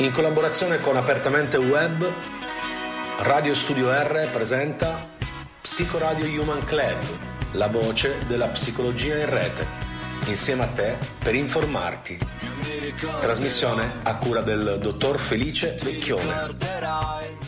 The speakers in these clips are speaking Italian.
In collaborazione con Apertamente Web, Radio Studio R presenta Psicoradio Human Club, la voce della psicologia in rete, insieme a te per informarti. Trasmissione a cura del dottor Felice Vecchione.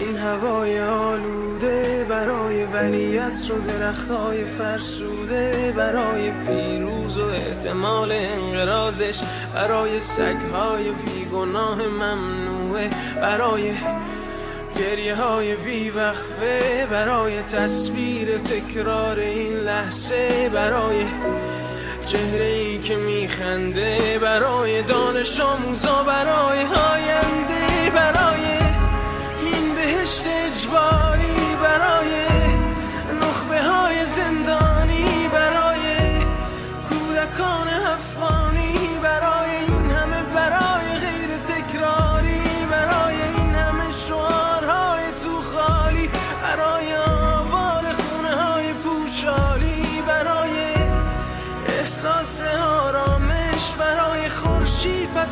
این هوای آلوده برای ولی از رو درختای فرسوده برای پیروز و احتمال انقرازش برای سگهای بیگناه ممنوعه برای گریه های بیوقفه برای تصویر تکرار این لحظه برای چهره ای که میخنده برای دانش آموزا برای آینده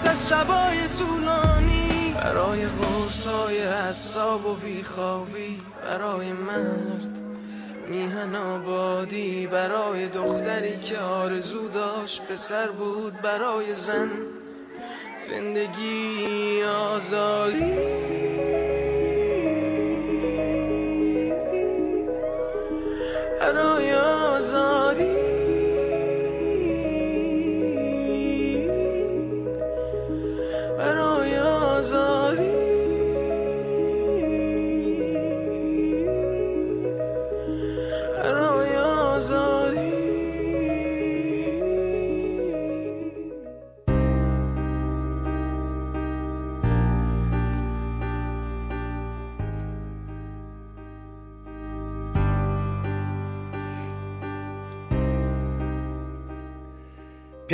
از شبای طولانی برای غرصای حساب و بیخوابی برای مرد میهن آبادی برای دختری که آرزو داشت پسر بود برای زن زندگی آزادی. برای آزادی.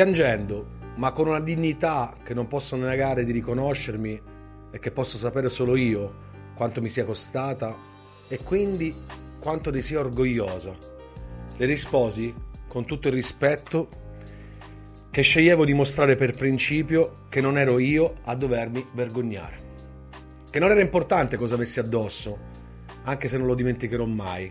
Piangendo, ma con una dignità che non posso negare di riconoscermi e che posso sapere solo io quanto mi sia costata e quindi quanto ne sia orgoglioso. Le risposi con tutto il rispetto che sceglievo di mostrare per principio che non ero io a dovermi vergognare. Che non era importante cosa avessi addosso, anche se non lo dimenticherò mai,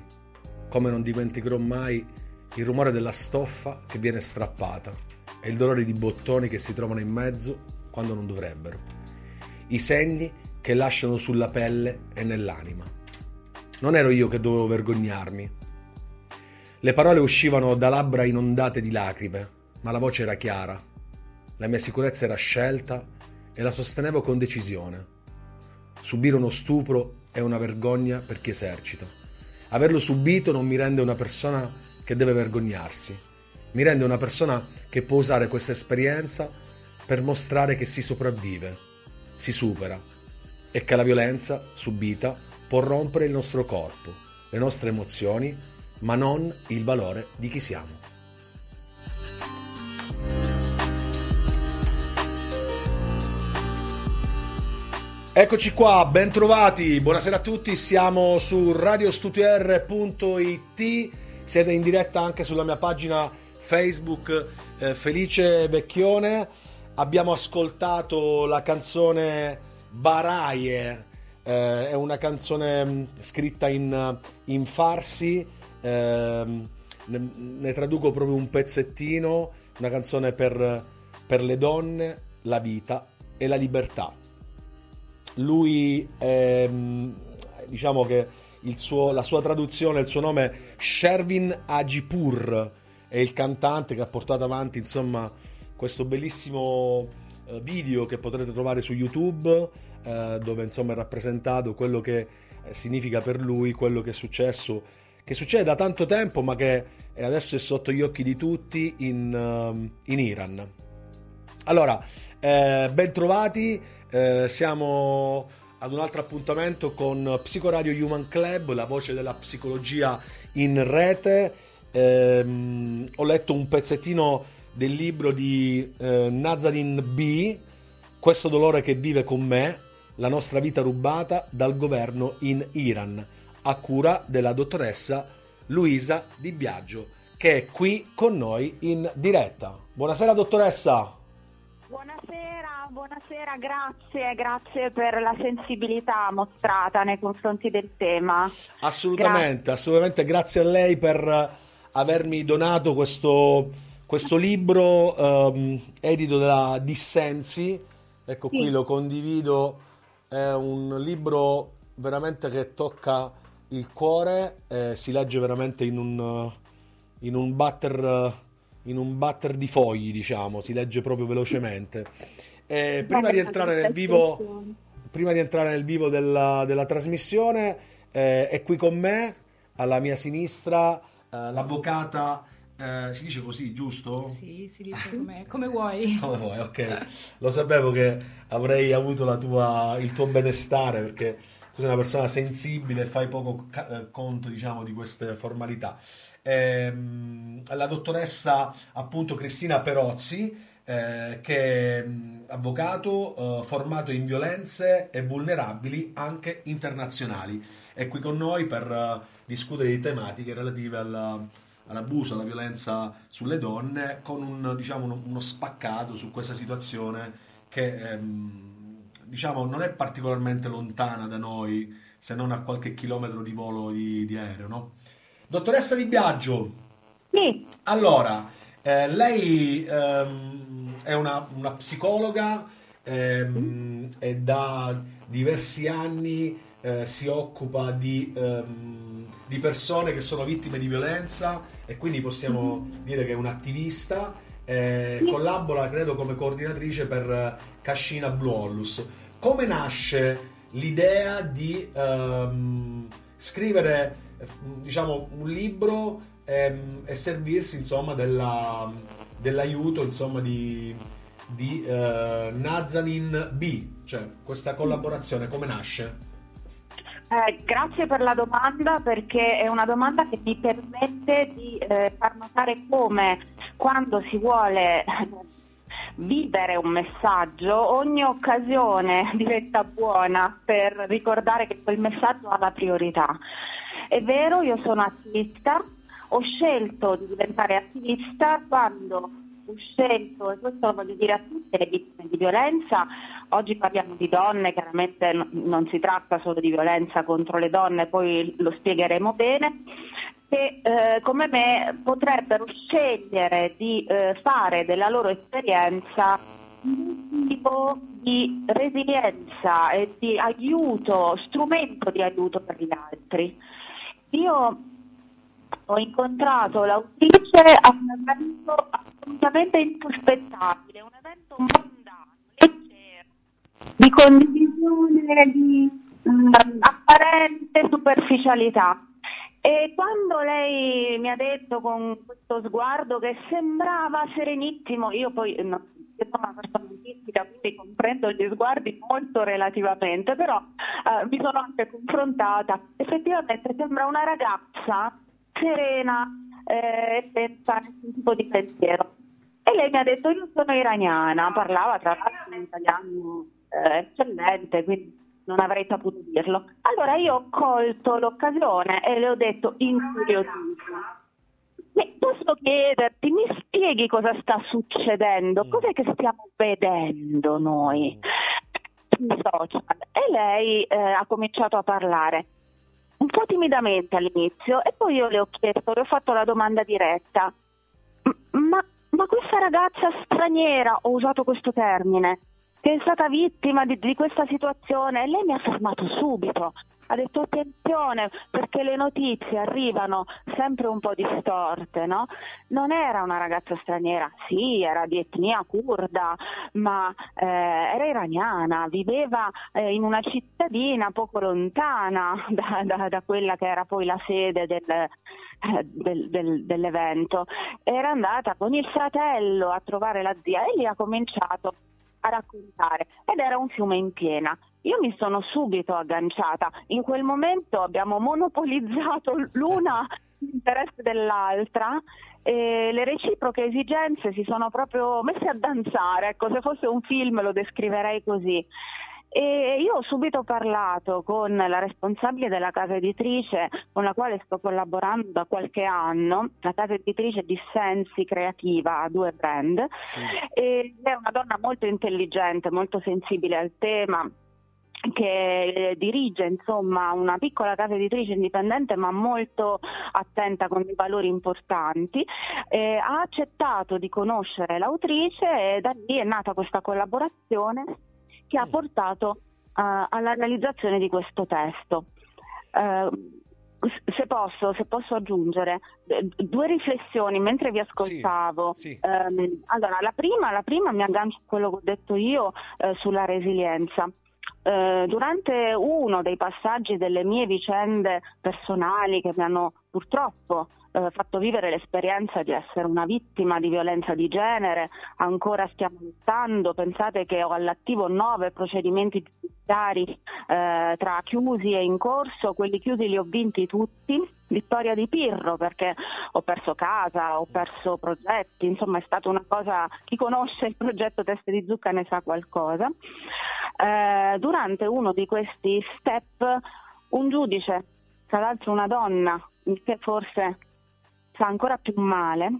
come non dimenticherò mai il rumore della stoffa che viene strappata e il dolore di bottoni che si trovano in mezzo quando non dovrebbero, i segni che lasciano sulla pelle e nell'anima. Non ero io che dovevo vergognarmi. Le parole uscivano da labbra inondate di lacrime, ma la voce era chiara. La mia sicurezza era scelta e la sostenevo con decisione. Subire uno stupro è una vergogna per chi esercita. Averlo subito non mi rende una persona che deve vergognarsi mi rende una persona che può usare questa esperienza per mostrare che si sopravvive, si supera e che la violenza subita può rompere il nostro corpo, le nostre emozioni, ma non il valore di chi siamo. Eccoci qua, bentrovati, buonasera a tutti, siamo su radiostudior.it, siete in diretta anche sulla mia pagina Facebook eh, Felice Vecchione. Abbiamo ascoltato la canzone Baraie, eh, è una canzone mm, scritta in, in farsi, eh, ne, ne, traduco proprio un pezzettino, una canzone per, per le donne, la vita e la libertà. Lui, ehm, diciamo che suo, la sua traduzione, il suo nome è Shervin Ajipur è il cantante che ha portato avanti insomma questo bellissimo eh, video che potrete trovare su YouTube eh, dove insomma è rappresentato quello che eh, significa per lui quello che è successo che succede da tanto tempo ma che adesso è sotto gli occhi di tutti in, in Iran Allora, eh, ben trovati, eh, siamo ad un altro appuntamento con Psicoradio Human Club, la voce della psicologia in rete. Eh, ho letto un pezzettino del libro di eh, Nazanin B, Questo dolore che vive con me, la nostra vita rubata dal governo in Iran, a cura della dottoressa Luisa Di Biagio, che è qui con noi in diretta. Buonasera dottoressa! Buonasera, buonasera, grazie, grazie per la sensibilità mostrata nei confronti del tema. Assolutamente, grazie. assolutamente grazie a lei per avermi donato questo, questo libro um, edito da Dissensi. Ecco sì. qui lo condivido, è un libro veramente che tocca il cuore, eh, si legge veramente in un, in un batter in un batter di fogli, diciamo, si legge proprio velocemente. Eh, prima, di entrare nel vivo, prima di entrare nel vivo della, della trasmissione, eh, è qui con me, alla mia sinistra, l'avvocata. Eh, si dice così, giusto? Sì, si dice come, come vuoi. come vuoi, ok. Lo sapevo che avrei avuto tua, il tuo benestare perché tu sei una persona sensibile e fai poco ca- eh, conto, diciamo, di queste formalità ehm, la dottoressa appunto Cristina Perozzi, eh, che è avvocato eh, formato in violenze e vulnerabili anche internazionali. È qui con noi per uh, discutere di tematiche relative alla, all'abuso, alla violenza sulle donne, con un, diciamo, uno, uno spaccato su questa situazione che ehm, diciamo, non è particolarmente lontana da noi, se non a qualche chilometro di volo di, di aereo. No? Dottoressa Di Biagio. Sì. Allora, eh, lei ehm, è una, una psicologa ehm, e da diversi anni eh, si occupa di, ehm, di, persone che sono vittime di violenza e quindi possiamo mm-hmm. dire che è un'attivista. Eh, collabora, credo, come coordinatrice per Cascina Blue Ollus. Come nasce l'idea di ehm, scrivere diciamo, un libro ehm, e servirsi insomma, della, dell'aiuto insomma, di, di eh, Nazanin B, cioè questa collaborazione come nasce? Eh, grazie per la domanda perché è una domanda che mi permette di eh, far notare come quando si vuole vivere un messaggio, ogni occasione diventa buona per ricordare che quel messaggio ha la priorità. È vero, io sono attivista, ho scelto di diventare attivista quando ho scelto, e questo lo voglio dire a tutte le vittime di violenza, oggi parliamo di donne, chiaramente non si tratta solo di violenza contro le donne, poi lo spiegheremo bene, che eh, come me potrebbero scegliere di eh, fare della loro esperienza un tipo di resilienza e di aiuto, strumento di aiuto per gli altri. Io ho incontrato l'autrice a un evento assolutamente insospettabile, un evento leggero, di condivisione di um, apparente superficialità. E quando lei mi ha detto con questo sguardo che sembrava serenissimo, io poi no, sono una persona autistica, quindi comprendo gli sguardi molto relativamente, però eh, mi sono anche confrontata. Effettivamente sembra una ragazza serena eh, senza nessun tipo di pensiero. E lei mi ha detto io sono iraniana, parlava tra l'altro in italiano eh, eccellente, quindi non avrei saputo dirlo. Allora io ho colto l'occasione e le ho detto incuriosita posso chiederti, mi spieghi cosa sta succedendo? Mm. Cos'è che stiamo vedendo noi mm. sui social? E lei eh, ha cominciato a parlare un po' timidamente all'inizio e poi io le ho chiesto, le ho fatto la domanda diretta, ma, ma questa ragazza straniera, ho usato questo termine, che è stata vittima di, di questa situazione, e lei mi ha fermato subito ha detto attenzione perché le notizie arrivano sempre un po' distorte, no? Non era una ragazza straniera, sì, era di etnia kurda, ma eh, era iraniana, viveva eh, in una cittadina poco lontana da, da, da, quella che era poi la sede del, eh, del, del, dell'evento. Era andata con il fratello a trovare la zia e lì ha cominciato a raccontare ed era un fiume in piena. Io mi sono subito agganciata, in quel momento abbiamo monopolizzato l'una l'interesse dell'altra e le reciproche esigenze si sono proprio messe a danzare, ecco, se fosse un film lo descriverei così. E io ho subito parlato con la responsabile della casa editrice con la quale sto collaborando da qualche anno, la casa editrice di Sensi Creativa, a due brand, sì. e è una donna molto intelligente, molto sensibile al tema, che dirige insomma una piccola casa editrice indipendente ma molto attenta con dei valori importanti, eh, ha accettato di conoscere l'autrice e da lì è nata questa collaborazione che ha portato uh, alla realizzazione di questo testo. Uh, se posso, se posso, aggiungere due riflessioni mentre vi ascoltavo. Sì, sì. Um, allora, la prima, la prima, mi aggancio a quello che ho detto io uh, sulla resilienza. Uh, durante uno dei passaggi delle mie vicende personali che mi hanno purtroppo eh, fatto vivere l'esperienza di essere una vittima di violenza di genere, ancora stiamo lottando, pensate che ho all'attivo nove procedimenti giudiziari eh, tra chiusi e in corso, quelli chiusi li ho vinti tutti, vittoria di Pirro perché ho perso casa, ho perso progetti, insomma è stata una cosa, chi conosce il progetto Teste di Zucca ne sa qualcosa. Eh, durante uno di questi step un giudice, tra l'altro una donna, che forse fa ancora più male,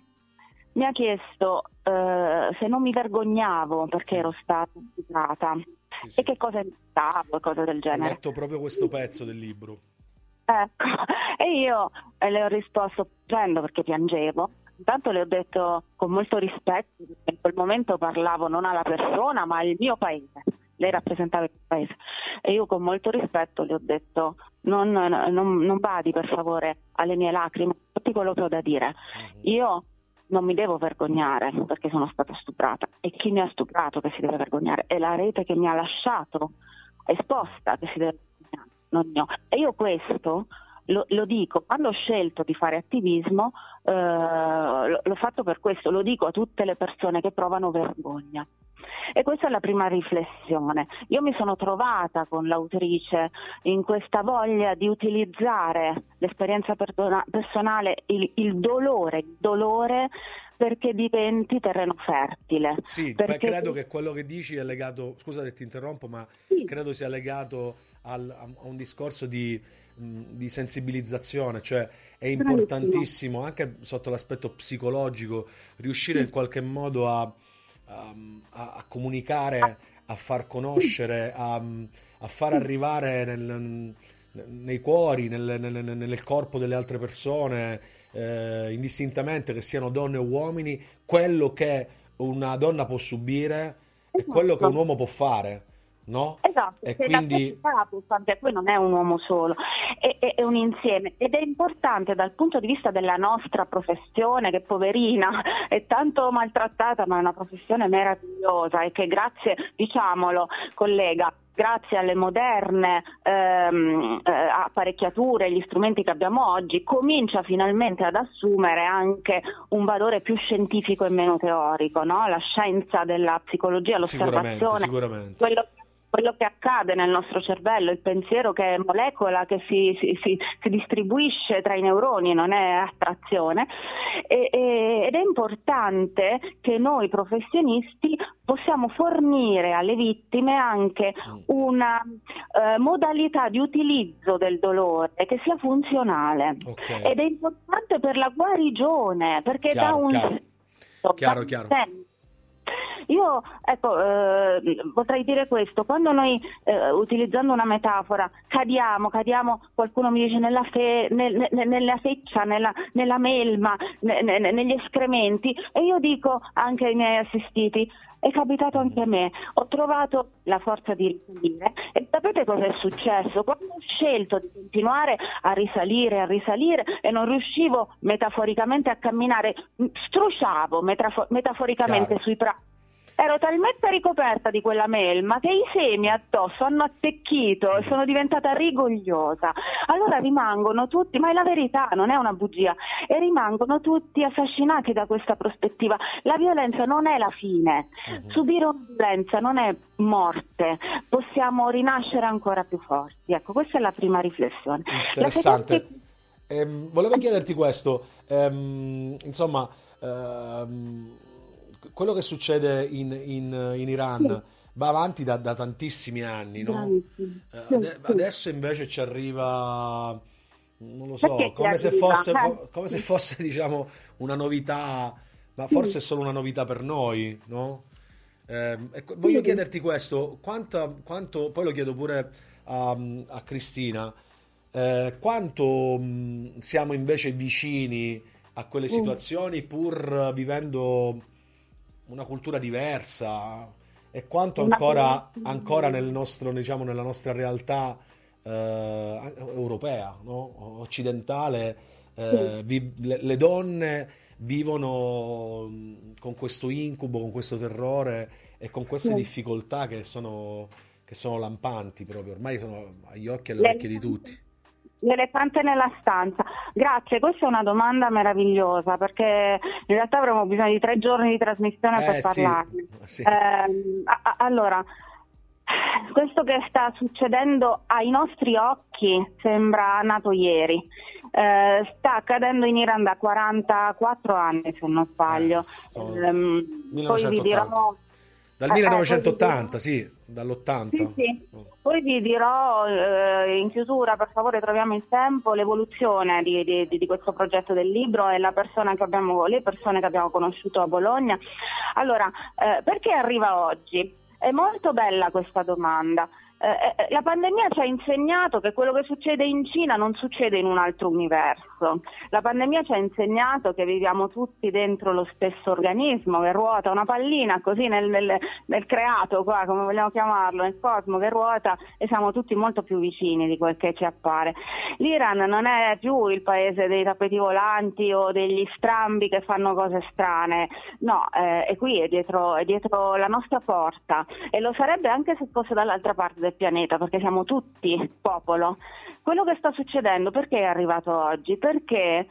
mi ha chiesto eh, se non mi vergognavo perché sì. ero stata abusata sì, sì. e che cosa stavo e cose del genere. Ho letto proprio questo pezzo del libro. Ecco, e io le ho risposto piangendo perché piangevo. Intanto le ho detto con molto rispetto, perché in quel momento parlavo non alla persona ma al mio paese. Lei rappresentava il paese. E io con molto rispetto le ho detto non, non, non badi per favore alle mie lacrime, tutti quello che ho da dire. Mhm. Io non mi devo vergognare perché sono stata stuprata e chi mi ha stuprato che si deve vergognare è la rete che mi ha lasciato esposta che si deve vergognare, non io. E io questo lo, lo, dico, quando ho scelto di fare attivismo eh, l'ho fatto per questo, lo dico a tutte le persone che provano vergogna. E questa è la prima riflessione. Io mi sono trovata con l'autrice in questa voglia di utilizzare l'esperienza personale, il, il dolore, il dolore perché diventi terreno fertile. Sì, perché... credo che quello che dici è legato, scusa se ti interrompo, ma sì. credo sia legato al, a un discorso di, di, sensibilizzazione, cioè è importantissimo anche sotto l'aspetto psicologico riuscire sì. in qualche modo a um, a, a, comunicare, a far conoscere, a, a far arrivare nel, nei cuori, nel, nel, nel, corpo delle altre persone, eh, indistintamente che siano donne o uomini, quello che una donna può subire e quello che un uomo può fare no? Esatto, e quindi... perché poi non è un uomo solo, è, è, è, un insieme ed è importante dal punto di vista della nostra professione, che poverina è tanto maltrattata, ma è una professione meravigliosa e che grazie, diciamolo collega, grazie alle moderne ehm, eh, apparecchiature, gli strumenti che abbiamo oggi, comincia finalmente ad assumere anche un valore più scientifico e meno teorico, no? la scienza della psicologia, l'osservazione, sicuramente, sicuramente. quello quello che accade nel nostro cervello, il pensiero che è molecola che si, si, si, si distribuisce tra i neuroni, non è attrazione, e, e, ed è importante che noi professionisti possiamo fornire alle vittime anche mm. una eh, modalità di utilizzo del dolore che sia funzionale okay. ed è importante per la guarigione perché chiaro, da un chiaro, chiaro, chiaro. Io ecco, eh, potrei dire questo, quando noi eh, utilizzando una metafora cadiamo, cadiamo, qualcuno mi dice nella, fe, nel, nel, nella feccia, nella, nella melma, ne, ne, negli escrementi e io dico anche ai miei assistiti, è capitato anche a me, ho trovato la forza di risalire e sapete cosa è successo? Quando ho scelto di continuare a risalire, a risalire e non riuscivo metaforicamente a camminare, strusciavo metafo- metaforicamente Chiaro. sui prati ero talmente ricoperta di quella melma che i semi addosso hanno attecchito e sono diventata rigogliosa. Allora rimangono tutti, ma è la verità, non è una bugia, e rimangono tutti affascinati da questa prospettiva. La violenza non è la fine, Mhm. subire una violenza non è morte, possiamo rinascere ancora più forti. Ecco, questa è la prima riflessione. Interessante. seconda- Ehm, volevo chiederti questo, ehm, insomma, ehm, quello che succede in, in- in Iran va avanti da, da tantissimi anni, no? Eh, Sì, sì. adesso invece ci arriva, non lo so, come se fosse, Eh. come se fosse, diciamo, una novità, ma forse è solo una novità per noi, no? Ehm, ecco, voglio Sì. chiederti questo, quanta- quanto, poi lo chiedo pure a, a Cristina, eh, quanto mh, siamo invece vicini a quelle Mm. situazioni pur vivendo una cultura diversa e quanto ancora, ancora nel nostro, diciamo, nella nostra realtà eh, europea, no? occidentale, eh, vi- le, le donne vivono con questo incubo, con questo terrore e con queste difficoltà che sono, che sono lampanti proprio, ormai sono agli occhi e alle orecchie di tutti. L'elefante nella stanza. Grazie, questa è una domanda meravigliosa perché in realtà avremo bisogno di tre giorni di trasmissione per Eh, sì, parlarne. sì. Ehm, a- a- allora, questo che sta succedendo ai nostri occhi sembra nato ieri. Eh, sta accadendo in Iran da 44 anni, se non sbaglio. Eh, Ehm, poi vi 1980. dirò. Dal eh, eh, 1980, sì, dall'80. Sì, sì. Poi vi dirò eh, in chiusura, per favore troviamo il tempo, l'evoluzione di, di- di questo progetto del libro e la persona che abbiamo, le persone che abbiamo conosciuto a Bologna. Allora, eh, perché arriva oggi? È molto bella questa domanda. Eh, eh, la pandemia ci ha insegnato che quello che succede in Cina non succede in un altro universo. La pandemia ci ha insegnato che viviamo tutti dentro lo stesso organismo, che ruota una pallina così nel, nel- nel creato, qua, come vogliamo chiamarlo, nel cosmo che ruota e siamo tutti molto più vicini di quel che ci appare. L'Iran non è più il paese dei tappeti volanti o degli strambi che fanno cose strane, no, eh, è qui, è dietro, è dietro la nostra porta e lo sarebbe anche se fosse dall'altra parte del pianeta, perché siamo tutti popolo. Quello che sta succedendo, perché è arrivato oggi? Perché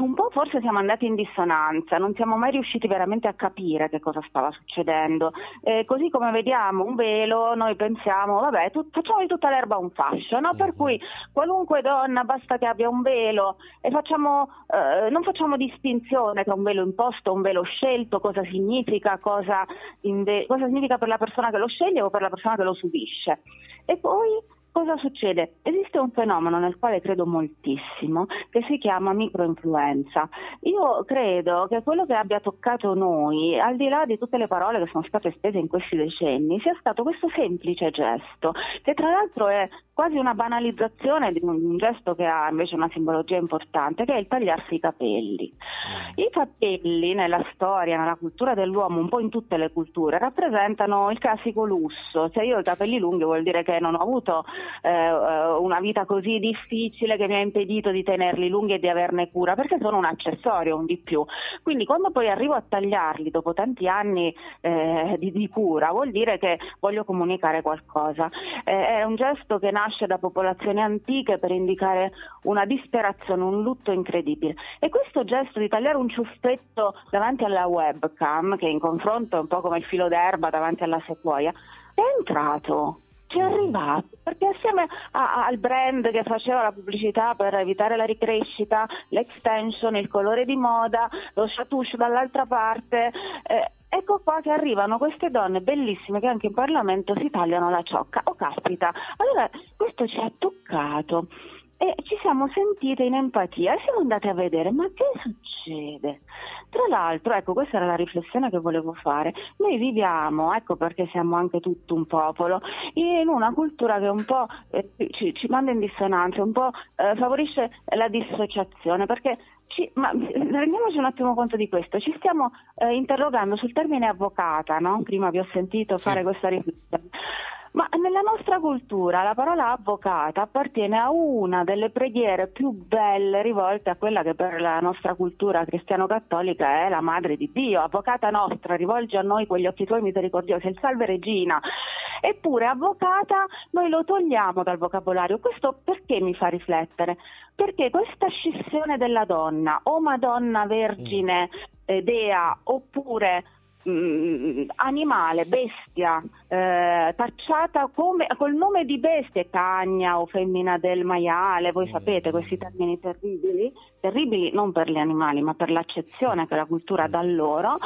un po' forse siamo andati in dissonanza, non siamo mai riusciti veramente a capire che cosa stava succedendo. Eh, così come vediamo un velo, noi pensiamo, vabbè, tu- facciamo di tutta l'erba un fascio, no? per Mhm. cui qualunque donna basta che abbia un velo e facciamo, eh, non facciamo distinzione tra un velo imposto e un velo scelto, cosa significa, cosa, inve- cosa significa per la persona che lo sceglie o per la persona che lo subisce. E poi cosa succede? Esiste un fenomeno nel quale credo moltissimo che si chiama microinfluenza. Io credo che quello che abbia toccato noi, al di là di tutte le parole che sono state spese in questi decenni, sia stato questo semplice gesto, che tra l'altro è quasi una banalizzazione di un gesto che ha invece una simbologia importante, che è il tagliarsi i capelli. I capelli nella storia, nella cultura dell'uomo, un po' in tutte le culture, rappresentano il classico lusso. Se io ho i capelli lunghi vuol dire che non ho avuto eh, eh, una vita così difficile che mi ha impedito di tenerli lunghi e di averne cura, perché sono un accessorio, un di più. Quindi quando poi arrivo a tagliarli dopo tanti anni eh, di, di cura, vuol dire che voglio comunicare qualcosa. Eh, è un gesto che nasce da popolazioni antiche per indicare una disperazione, un lutto incredibile. E questo gesto di tagliare un ciuffetto davanti alla webcam, che in confronto è un po' come il filo d'erba davanti alla sequoia, è entrato. Ci è arrivato perché assieme a- al brand che faceva la pubblicità per evitare la ricrescita, l'extension, il colore di moda, lo chatouche dall'altra parte, eh, ecco qua che arrivano queste donne bellissime che anche in Parlamento si tagliano la ciocca. Oh caspita, allora questo ci ha toccato e ci siamo sentite in empatia e siamo andate a vedere ma che succede? Tra l'altro, ecco, questa era la riflessione che volevo fare. Noi viviamo, ecco perché siamo anche tutto un popolo, in una cultura che un po' eh, ci, ci manda in dissonanza, un po' eh, favorisce la dissociazione, perché ci- ma rendiamoci un attimo conto di questo, ci stiamo eh, interrogando sul termine avvocata, no? Prima vi ho sentito Sì. fare questa riflessione. Ma nella nostra cultura la parola avvocata appartiene a una delle preghiere più belle rivolte a quella che per la nostra cultura cristiano-cattolica è la madre di Dio. Avvocata nostra, rivolge a noi quegli occhi tuoi misericordiosi, il salve regina. Eppure avvocata noi lo togliamo dal vocabolario. Questo perché mi fa riflettere? Perché questa scissione della donna, o Madonna Vergine, eh, Dea, oppure mm, animale, bestia, eh, tacciata come, col nome di bestia, cagna o femmina del maiale, voi sapete questi termini terribili, terribili non per gli animali ma per l'accezione che la cultura dà loro,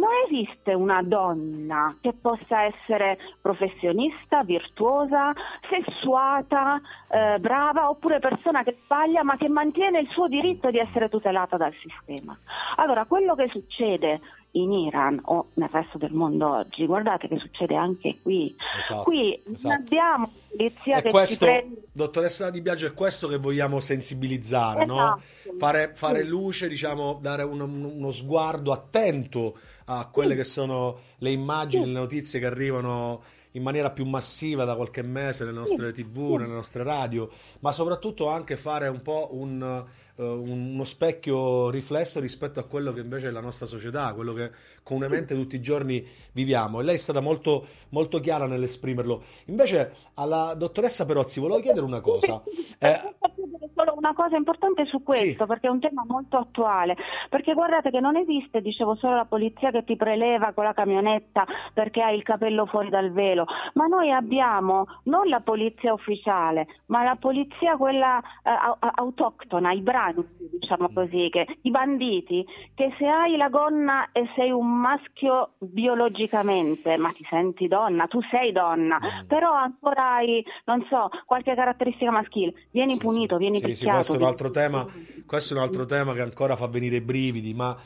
non esiste una donna che possa essere professionista, virtuosa, sessuata, eh, brava oppure persona che sbaglia ma che mantiene il suo diritto di essere tutelata dal sistema. Allora, quello che succede in Iran o nel resto del mondo oggi, guardate che succede anche qui. Esatto, qui esatto. non abbiamo polizia E che questo, prende dottoressa Di Biagio, è questo che vogliamo sensibilizzare, no? Esatto. Fare, fare Sì. luce, diciamo, dare uno, uno sguardo attento a quelle che sono le immagini, le notizie che arrivano in maniera più massiva da qualche mese nelle nostre TV, nelle nostre radio, ma soprattutto anche fare un po' un, uno specchio riflesso rispetto a quello che invece è la nostra società, quello che comunemente tutti i giorni viviamo. E lei è stata molto, molto chiara nell'esprimerlo. Invece alla dottoressa Perozzi volevo chiedere una cosa. Eh, solo una cosa importante su questo, Sì. perché è un tema molto attuale. Perché guardate che non esiste, dicevo, solo la polizia che ti preleva con la camionetta perché hai il capello fuori dal velo, ma noi abbiamo non la polizia ufficiale, ma la polizia quella eh, au- au- autoctona, i branchi, diciamo Mm. così, che, i banditi, che se hai la gonna e sei un maschio biologicamente, ma ti senti donna, tu sei donna, Mm. però ancora hai, non so, qualche caratteristica maschile, vieni Sì, punito, sì. vieni Sì, sì, picchiato. questo è un altro tema, questo è un altro tema che ancora fa venire i brividi, ma,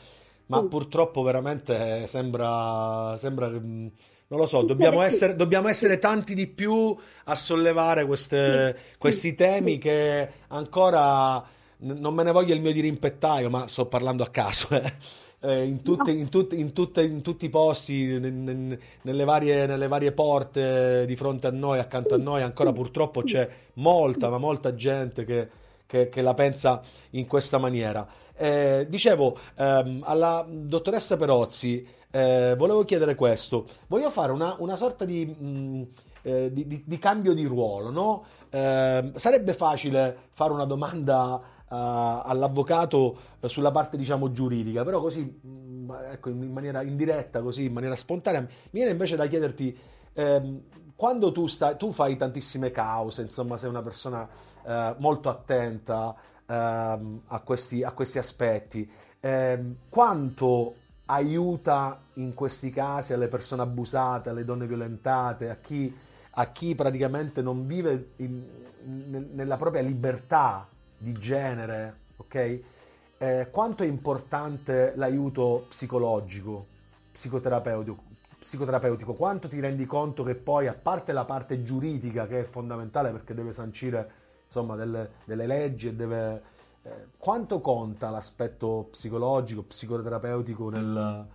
ma Sì. purtroppo veramente sembra, sembra che, mh, non lo so, Sì, dobbiamo sì. essere, dobbiamo essere tanti di più a sollevare queste- Sì, questi sì, temi sì. che ancora non me ne voglia il mio dirimpettaio, ma sto parlando a caso, eh. Eh, in, tutte- in tutte- in tutte- in tutti i posti, nelle varie, nelle varie porte di fronte a noi, accanto a noi, ancora purtroppo c'è molta, ma molta gente che, che- che la pensa in questa maniera. Eh, dicevo, ehm, alla dottoressa Perozzi, eh, volevo chiedere questo. Voglio fare una, una sorta di, mh, eh, di- di- di cambio di ruolo, no? Ehm, sarebbe facile fare una domanda eh, all'avvocato eh, sulla parte, diciamo, giuridica, però così, mh, ecco, in maniera indiretta, così, in maniera spontanea, mi viene invece da chiederti, ehm, quando tu, stai, tu fai tantissime cause, insomma, sei una persona eh, molto attenta ehm, a questi, a questi aspetti, ehm, quanto aiuta in questi casi alle persone abusate, alle donne violentate, a chi, a chi praticamente non vive in- in- nella propria libertà di genere, ok? Eh, quanto è importante l'aiuto psicologico, psicoterapeutico, psicoterapeutico? Quanto ti rendi conto che poi, a parte la parte giuridica che è fondamentale perché deve sancire insomma delle, delle leggi e deve... eh, quanto conta l'aspetto psicologico, psicoterapeutico nel-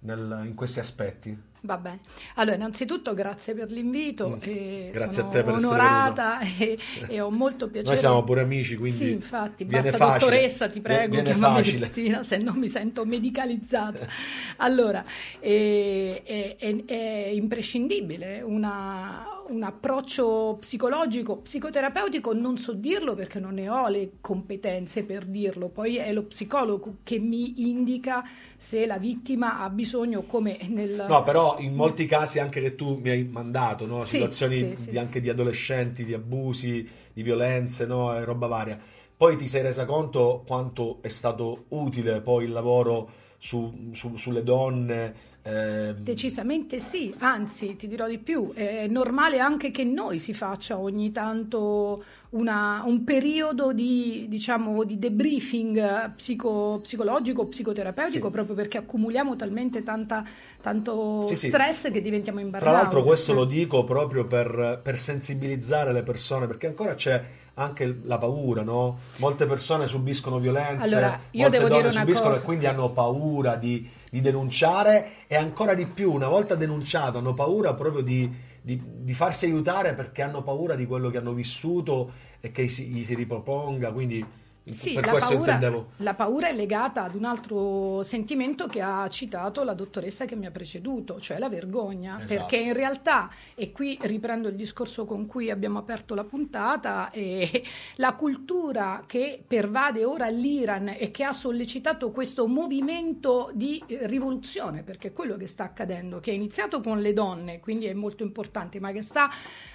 nel- in questi aspetti? Va bene. Allora, innanzitutto grazie per l'invito. Mm. e Grazie a te per essere onorata e, e ho molto piacere. Noi siamo pure amici, quindi Sì, infatti, basta facile. dottoressa, ti prego, chiamami. Cristina, se no mi sento medicalizzata. Allora, è, è- è- è imprescindibile una- un approccio psicologico, psicoterapeutico, non so dirlo perché non ne ho le competenze per dirlo, poi è lo psicologo che mi indica se la vittima ha bisogno, come nel... No, però in molti casi anche che tu mi hai mandato, no? Situazioni sì, sì. di- anche di adolescenti, di abusi, di violenze, no? E roba varia. Poi ti sei resa conto quanto è stato utile poi il lavoro su- su- sulle donne. Ehm, Decisamente sì, anzi ti dirò di più, è normale anche che noi si faccia ogni tanto una- un periodo di, diciamo, di debriefing eh, psico- psicologico, psicoterapeutico, Sì. proprio perché accumuliamo talmente tanta, tanto Sì, sì. stress che diventiamo in Tra l'altro questo lo dico proprio per, per sensibilizzare le persone, perché ancora c'è anche la paura, no? Molte persone subiscono violenze, Allora, molte donne subiscono cosa. e quindi hanno paura di, di denunciare e ancora di più, una volta denunciato, hanno paura proprio di, di- di farsi aiutare perché hanno paura di quello che hanno vissuto e che gli si riproponga, quindi Sì, per la questo paura, intendevo. la paura è legata ad un altro sentimento che ha citato la dottoressa che mi ha preceduto, cioè la vergogna, Esatto. perché in realtà, e qui riprendo il discorso con cui abbiamo aperto la puntata, eh, la cultura che pervade ora l'Iran e che ha sollecitato questo movimento di eh, rivoluzione, perché è quello che sta accadendo, che è iniziato con le donne, quindi è molto importante, ma che sta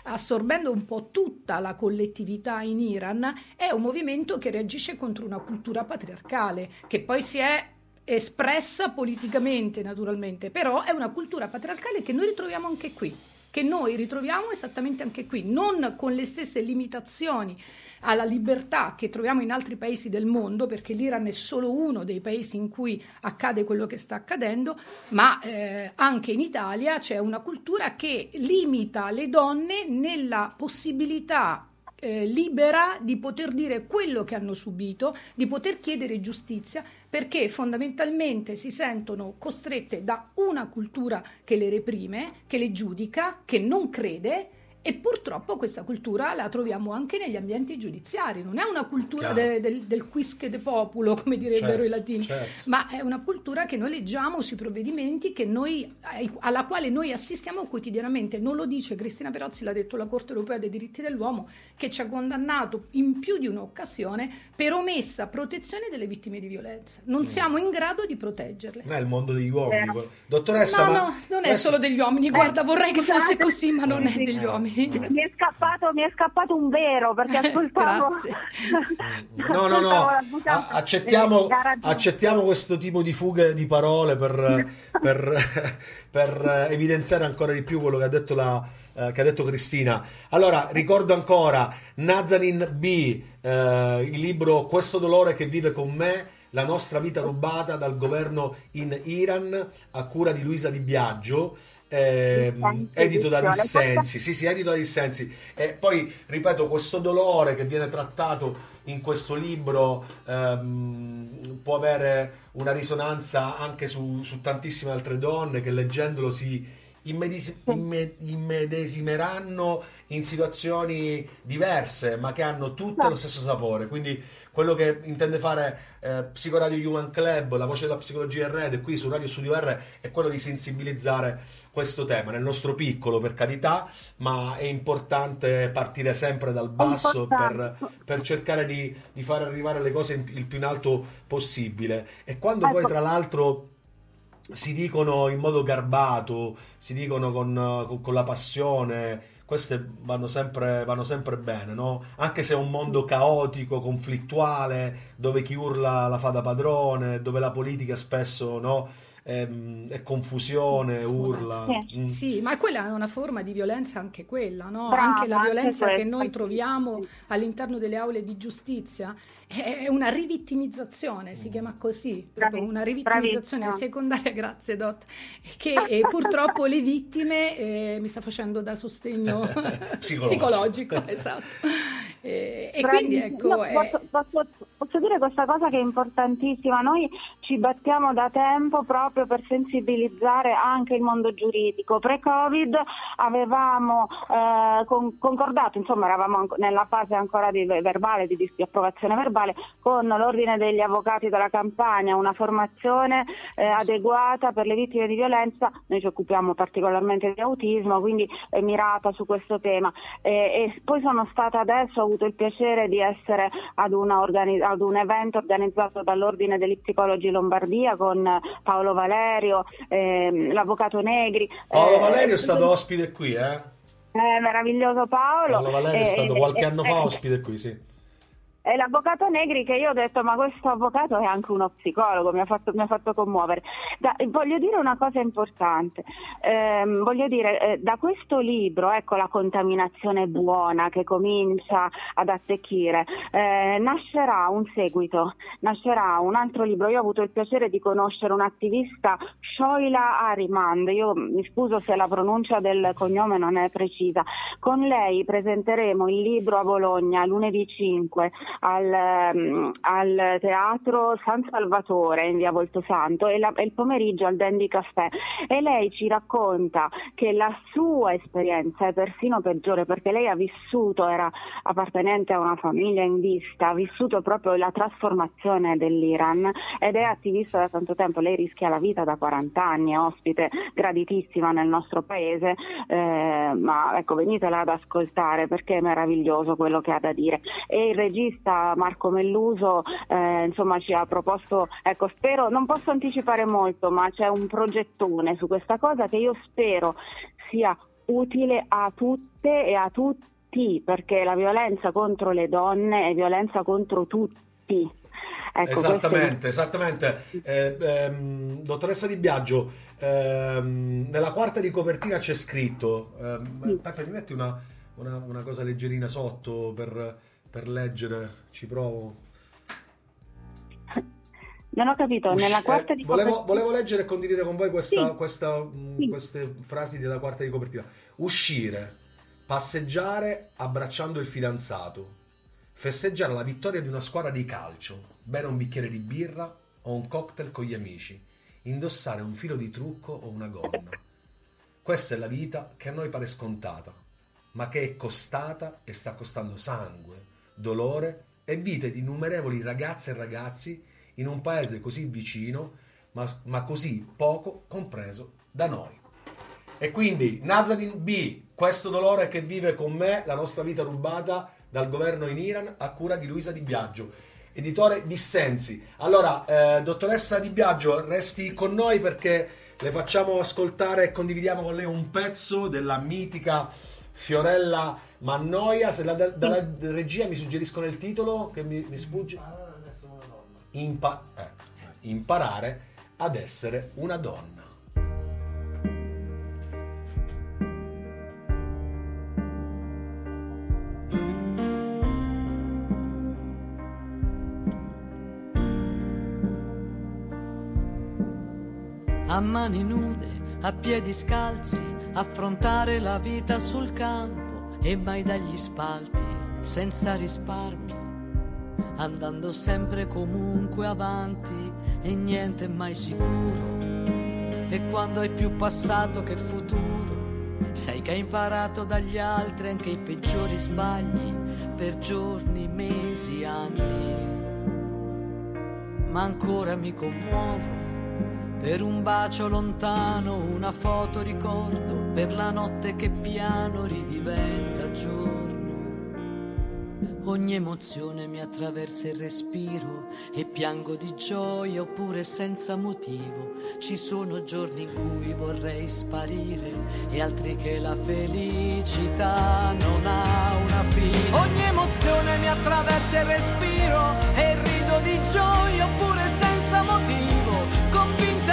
assorbendo un po' tutta la collettività in Iran, è un movimento che reagisce contro una cultura patriarcale, che poi si è espressa politicamente naturalmente, però è una cultura patriarcale che noi ritroviamo anche qui, che noi ritroviamo esattamente anche qui, non con le stesse limitazioni alla libertà che troviamo in altri paesi del mondo, perché l'Iran è solo uno dei paesi in cui accade quello che sta accadendo, ma eh, anche in Italia c'è una cultura che limita le donne nella possibilità eh, libera di poter dire quello che hanno subito, di poter chiedere giustizia, perché fondamentalmente si sentono costrette da una cultura che le reprime, che le giudica, che non crede. E purtroppo questa cultura la troviamo anche negli ambienti giudiziari, non è una cultura de- del, del quisque de populo, come direbbero Certo, i latini, certo. ma è una cultura che noi leggiamo sui provvedimenti che noi, alla quale noi assistiamo quotidianamente. Non lo dice Cristina Perozzi, l'ha detto la Corte europea dei diritti dell'uomo, che ci ha condannato in più di un'occasione per omessa protezione delle vittime di violenza. Non Mm. siamo in grado di proteggerle. Non è il mondo degli uomini. Dottoressa, No, ma no, non è questo- solo degli uomini, guarda, vorrei che fosse così, ma non è degli eh. uomini. Mi è scappato, mi è scappato un vero perché ascoltavo. No, no, no, accettiamo, Eh, accettiamo questo tipo di fughe di parole per, per- per, eh, evidenziare ancora di più quello che ha detto, la, eh, che ha detto Cristina. Allora, ricordo ancora Nazanin B, eh, il libro Questo dolore che vive con me, la nostra vita rubata dal governo in Iran, a cura di Luisa Di Biagio. ehm, edito da. Dissensi, sì, sì, edito da Dissensi. E poi, ripeto, questo dolore che viene trattato in questo libro ehm, può avere una risonanza anche su, su tantissime altre donne che leggendolo si immedesi- imme- immedesimeranno in situazioni diverse, ma che hanno tutte lo stesso sapore. Quindi quello che intende fare eh, Psicoradio Human Club, la voce della psicologia Red, qui su Radio Studio R, è quello di sensibilizzare questo tema nel nostro piccolo, per carità, ma è importante partire sempre dal basso per, per cercare di, di far arrivare le cose in- il più in alto possibile. E quando poi, Ecco. tra l'altro, si dicono in modo garbato, si dicono con, con- con la passione, queste vanno sempre, vanno sempre bene, no? Anche se è un mondo caotico, conflittuale, dove chi urla la fa da padrone, dove la politica spesso, no? Ehm, È, confusione, urla. Sì. Mm. Sì, ma quella è una forma di violenza anche quella, no? Brava, anche la anche violenza che questa, noi troviamo all'interno delle aule di giustizia è una rivittimizzazione, si chiama così, una rivittimizzazione bravissima. secondaria, grazie Dot, che eh, purtroppo le vittime eh, mi sta facendo da sostegno Psicologico. psicologico, esatto. E, e quindi ecco, No, è- posso, posso- posso dire questa cosa che è importantissima. Noi ci battiamo da tempo proprio per sensibilizzare anche il mondo giuridico. Pre-Covid avevamo eh, con- concordato, insomma, eravamo nella fase ancora di verbale, di, di approvazione verbale, con l'Ordine degli Avvocati della Campania, una formazione eh, adeguata per le vittime di violenza. Noi ci occupiamo particolarmente di autismo, quindi è mirata su questo tema. E, e poi sono stata adesso, avuto il piacere di essere ad, organi- ad un evento organizzato dall'Ordine degli Psicologi Lombardia con Paolo Valerio, ehm, l'Avvocato Negri. Paolo Eh, Valerio è stato ospite qui, eh? eh, meraviglioso Paolo. Paolo Valerio è Eh, stato eh, qualche eh, anno eh, fa ospite qui, sì. È l'avvocato Negri che io ho detto ma questo avvocato è anche uno psicologo, mi ha fatto, mi ha fatto commuovere. Da, voglio dire una cosa importante, eh, voglio dire eh, da questo libro, ecco la contaminazione buona che comincia ad attecchire, eh, nascerà un seguito, nascerà un altro libro, io ho avuto il piacere di conoscere un'attivista, Shoila Arimand, io mi scuso se la pronuncia del cognome non è precisa, con lei presenteremo il libro a Bologna lunedì 5 al, um, al Teatro San Salvatore in via Voltosanto e, la, e il pomeriggio al Dandy Caffè e lei ci racconta che la sua esperienza è persino peggiore perché lei ha vissuto, era appartenente a una famiglia in vista, ha vissuto proprio la trasformazione dell'Iran ed è attivista da tanto tempo, lei rischia la vita da 40 anni, è ospite graditissima nel nostro paese, eh, ma ecco venitela ad ascoltare perché è meraviglioso quello che ha da dire. E il regista Marco Melluso eh, insomma ci ha proposto, ecco spero, non posso anticipare molto, ma c'è un progettone su questa cosa che io spero sia utile a tutte e a tutti, perché la violenza contro le donne è violenza contro tutti. Ecco, esattamente, esattamente. Eh, ehm, dottoressa Di Biagio, ehm, nella quarta di copertina c'è scritto, ehm, sì. Peppe mi metti una, una, una, cosa leggerina sotto per, per leggere, ci provo. Non ho capito, nella quarta di volevo, copertina... Volevo leggere e condividere con voi questa, sì. Questa, mm, sì. queste frasi della quarta di copertina. Uscire, passeggiare abbracciando il fidanzato, festeggiare la vittoria di una squadra di calcio, bere un bicchiere di birra o un cocktail con gli amici, indossare un filo di trucco o una gonna. Questa è la vita che a noi pare scontata, ma che è costata e sta costando sangue, dolore e vite di innumerevoli ragazze e ragazzi in un paese così vicino, ma, ma così poco compreso da noi. E quindi Nazanin B, questo dolore che vive con me, la nostra vita rubata dal governo in Iran, a cura di Luisa Di Biagio, editore Dissensi. Allora, eh, dottoressa Di Biagio, resti con noi perché le facciamo ascoltare e condividiamo con lei un pezzo della mitica Fiorella Mannoia. Se la, dalla regia mi suggeriscono il titolo che mi, mi sfugge impa- eh, imparare ad essere una donna. A mani nude, a piedi scalzi, affrontare la vita sul campo e mai dagli spalti, senza risparmi andando sempre comunque avanti e niente mai sicuro. E quando hai più passato che futuro, sai che hai imparato dagli altri anche i peggiori sbagli per giorni, mesi, anni. Ma ancora mi commuovo per un bacio lontano, una foto ricordo, per la notte che piano ridiventa giorno. Ogni emozione mi attraversa il respiro e piango di gioia oppure senza motivo. Ci sono giorni in cui vorrei sparire e altri che la felicità non ha una fine. Ogni emozione mi attraversa il respiro e rido di gioia oppure senza motivo.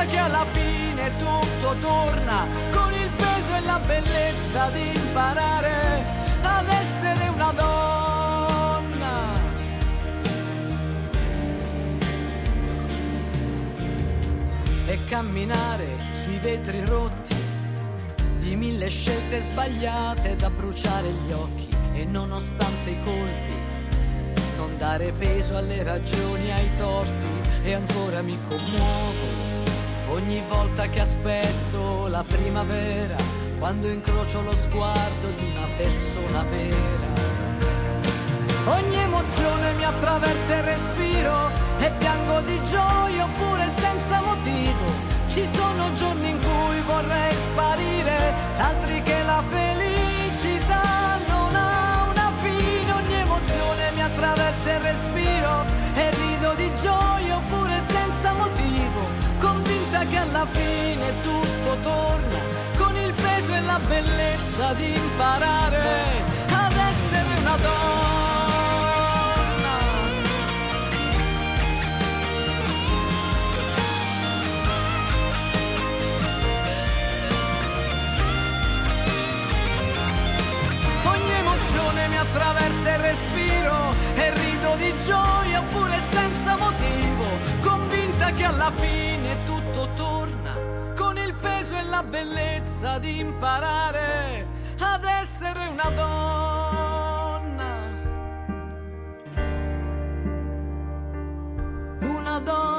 Convinta che alla fine tutto torna con il peso e la bellezza di imparare ad essere una donna. e camminare sui vetri rotti di mille scelte sbagliate da bruciare gli occhi e nonostante i colpi non dare peso alle ragioni, ai torti e ancora mi commuovo ogni volta che aspetto la primavera quando incrocio lo sguardo di una persona vera. Ogni emozione mi attraversa il respiro e piango di gioia oppure senza motivo. Ci sono giorni in cui vorrei sparire, altri che la felicità non ha una fine. Ogni emozione mi attraversa il respiro e rido di gioia alla fine tutto torna con il peso e la bellezza di imparare ad essere una donna. Ogni emozione mi attraversa il respiro e rido di gioia pure senza motivo, convinta che alla fine tutto torna peso e la bellezza di imparare ad essere una donna. Una donna.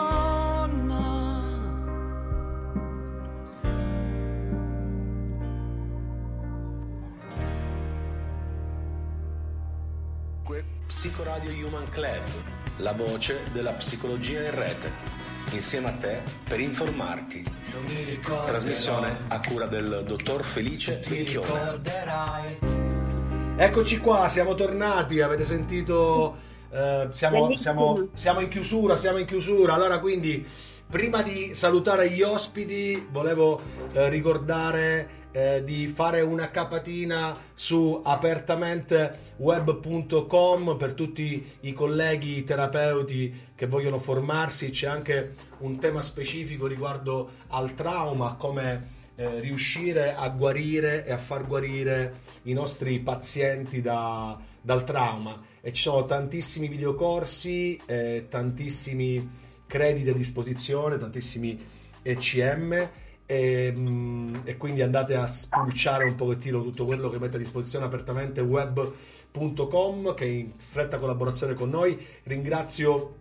Psicoradio Human Club, la voce della psicologia in rete. Insieme a te per informarti. Trasmissione a cura del dottor Felice Vecchione. Eccoci qua, siamo tornati, avete sentito, eh, siamo, siamo- siamo in chiusura, siamo in chiusura. Allora quindi, prima di salutare gli ospiti, volevo eh, ricordare eh, di fare una capatina su apertamenteweb.com per tutti i colleghi terapeuti che vogliono formarsi. C'è anche un tema specifico riguardo al trauma, come eh, riuscire a guarire e a far guarire i nostri pazienti da- dal trauma. E ci sono tantissimi videocorsi, eh, tantissimi crediti a disposizione, tantissimi ECM. E, mm, e quindi andate a spulciare un pochettino tutto quello che mette a disposizione apertamente web.com che è in stretta collaborazione con noi ringrazio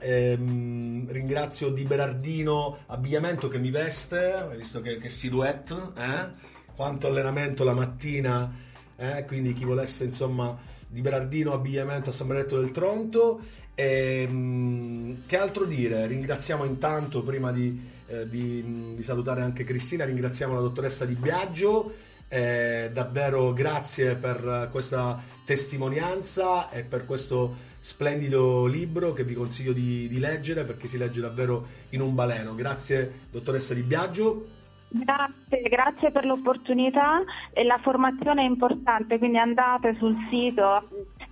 ehm, ringrazio Di Berardino Abbigliamento che mi veste visto che, che silhouette eh? quanto allenamento la mattina eh? quindi chi volesse insomma Di Berardino Abbigliamento a San Benedetto del Tronto Ehm, che altro dire? Ringraziamo intanto, prima di, eh, di- di salutare anche Cristina, ringraziamo la dottoressa Di Biagio. Eh, davvero grazie per questa testimonianza e per questo splendido libro che vi consiglio di, di leggere perché si legge davvero in un baleno. Grazie dottoressa Di Biagio. Grazie, grazie per l'opportunità e la formazione è importante, quindi andate sul sito,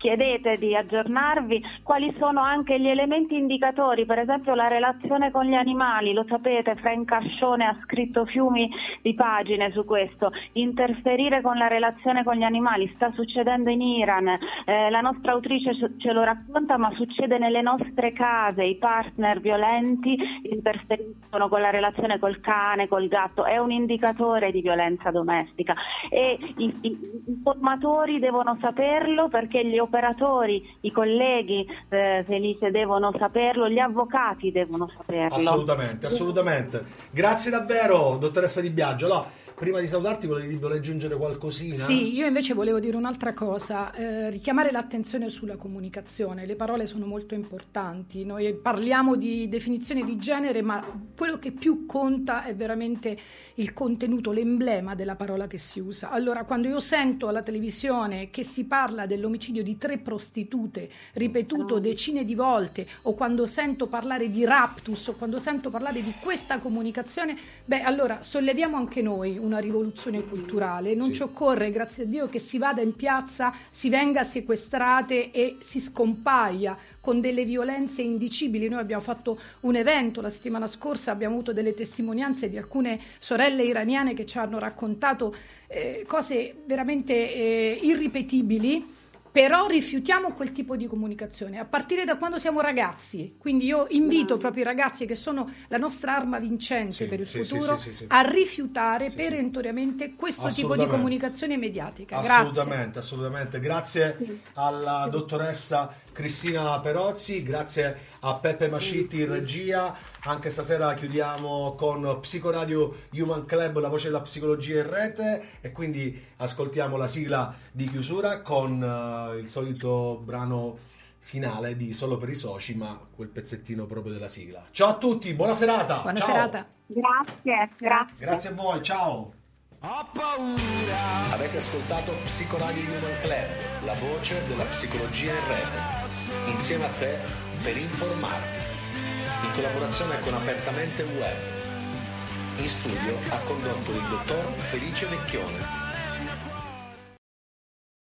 chiedete di aggiornarvi quali sono anche gli elementi indicatori, per esempio la relazione con gli animali, lo sapete, Frank Cascione ha scritto fiumi di pagine su questo, interferire con la relazione con gli animali, sta succedendo in Iran, eh, la nostra autrice ce- lo racconta, ma succede nelle nostre case, i partner violenti interferiscono con la relazione col cane, col gatto, è un indicatore di violenza domestica. E i, i- i formatori devono saperlo perché gli operatori, i colleghi eh, Felice devono saperlo, gli avvocati devono saperlo. Assolutamente, assolutamente. Grazie davvero dottoressa Di Biagio. Allora, prima di salutarti volevi, volevi aggiungere qualcosina? Sì, io invece volevo dire un'altra cosa, eh, richiamare l'attenzione sulla comunicazione. Le parole sono molto importanti. Noi parliamo di definizione di genere, ma quello che più conta è veramente il contenuto, l'emblema della parola che si usa. Allora, quando io sento alla televisione che si parla dell'omicidio di tre prostitute ripetuto decine di volte, o quando sento parlare di raptus, o quando sento parlare di questa comunicazione, beh, allora solleviamo anche noi una rivoluzione culturale. Non Sì. ci occorre, grazie a Dio, che si vada in piazza, si venga sequestrate e si scompaia con delle violenze indicibili. Noi abbiamo fatto un evento la settimana scorsa, abbiamo avuto delle testimonianze di alcune sorelle iraniane che ci hanno raccontato eh, cose veramente eh, irripetibili. Però rifiutiamo quel tipo di comunicazione a partire da quando siamo ragazzi. Quindi io invito proprio i ragazzi che sono la nostra arma vincente Sì, per il sì, futuro sì, a rifiutare perentoriamente questo tipo di comunicazione mediatica. Grazie. Assolutamente, assolutamente. Grazie alla dottoressa Cristina Perozzi, grazie a Peppe Mascitti in regia. Anche stasera chiudiamo con Psicoradio Human Club, la voce della psicologia in rete e quindi ascoltiamo la sigla di chiusura con eh, il solito brano finale di Solo per i soci, ma quel pezzettino proprio della sigla. Ciao a tutti, buona serata. Buona ciao. serata. Grazie, grazie. Grazie a voi, ciao. Ho paura. Avete ascoltato Psicoradio Human Club, la voce della psicologia in rete. Insieme a te per informarti. In collaborazione con Apertamente Web. In studio ha condotto il dottor Felice Vecchione.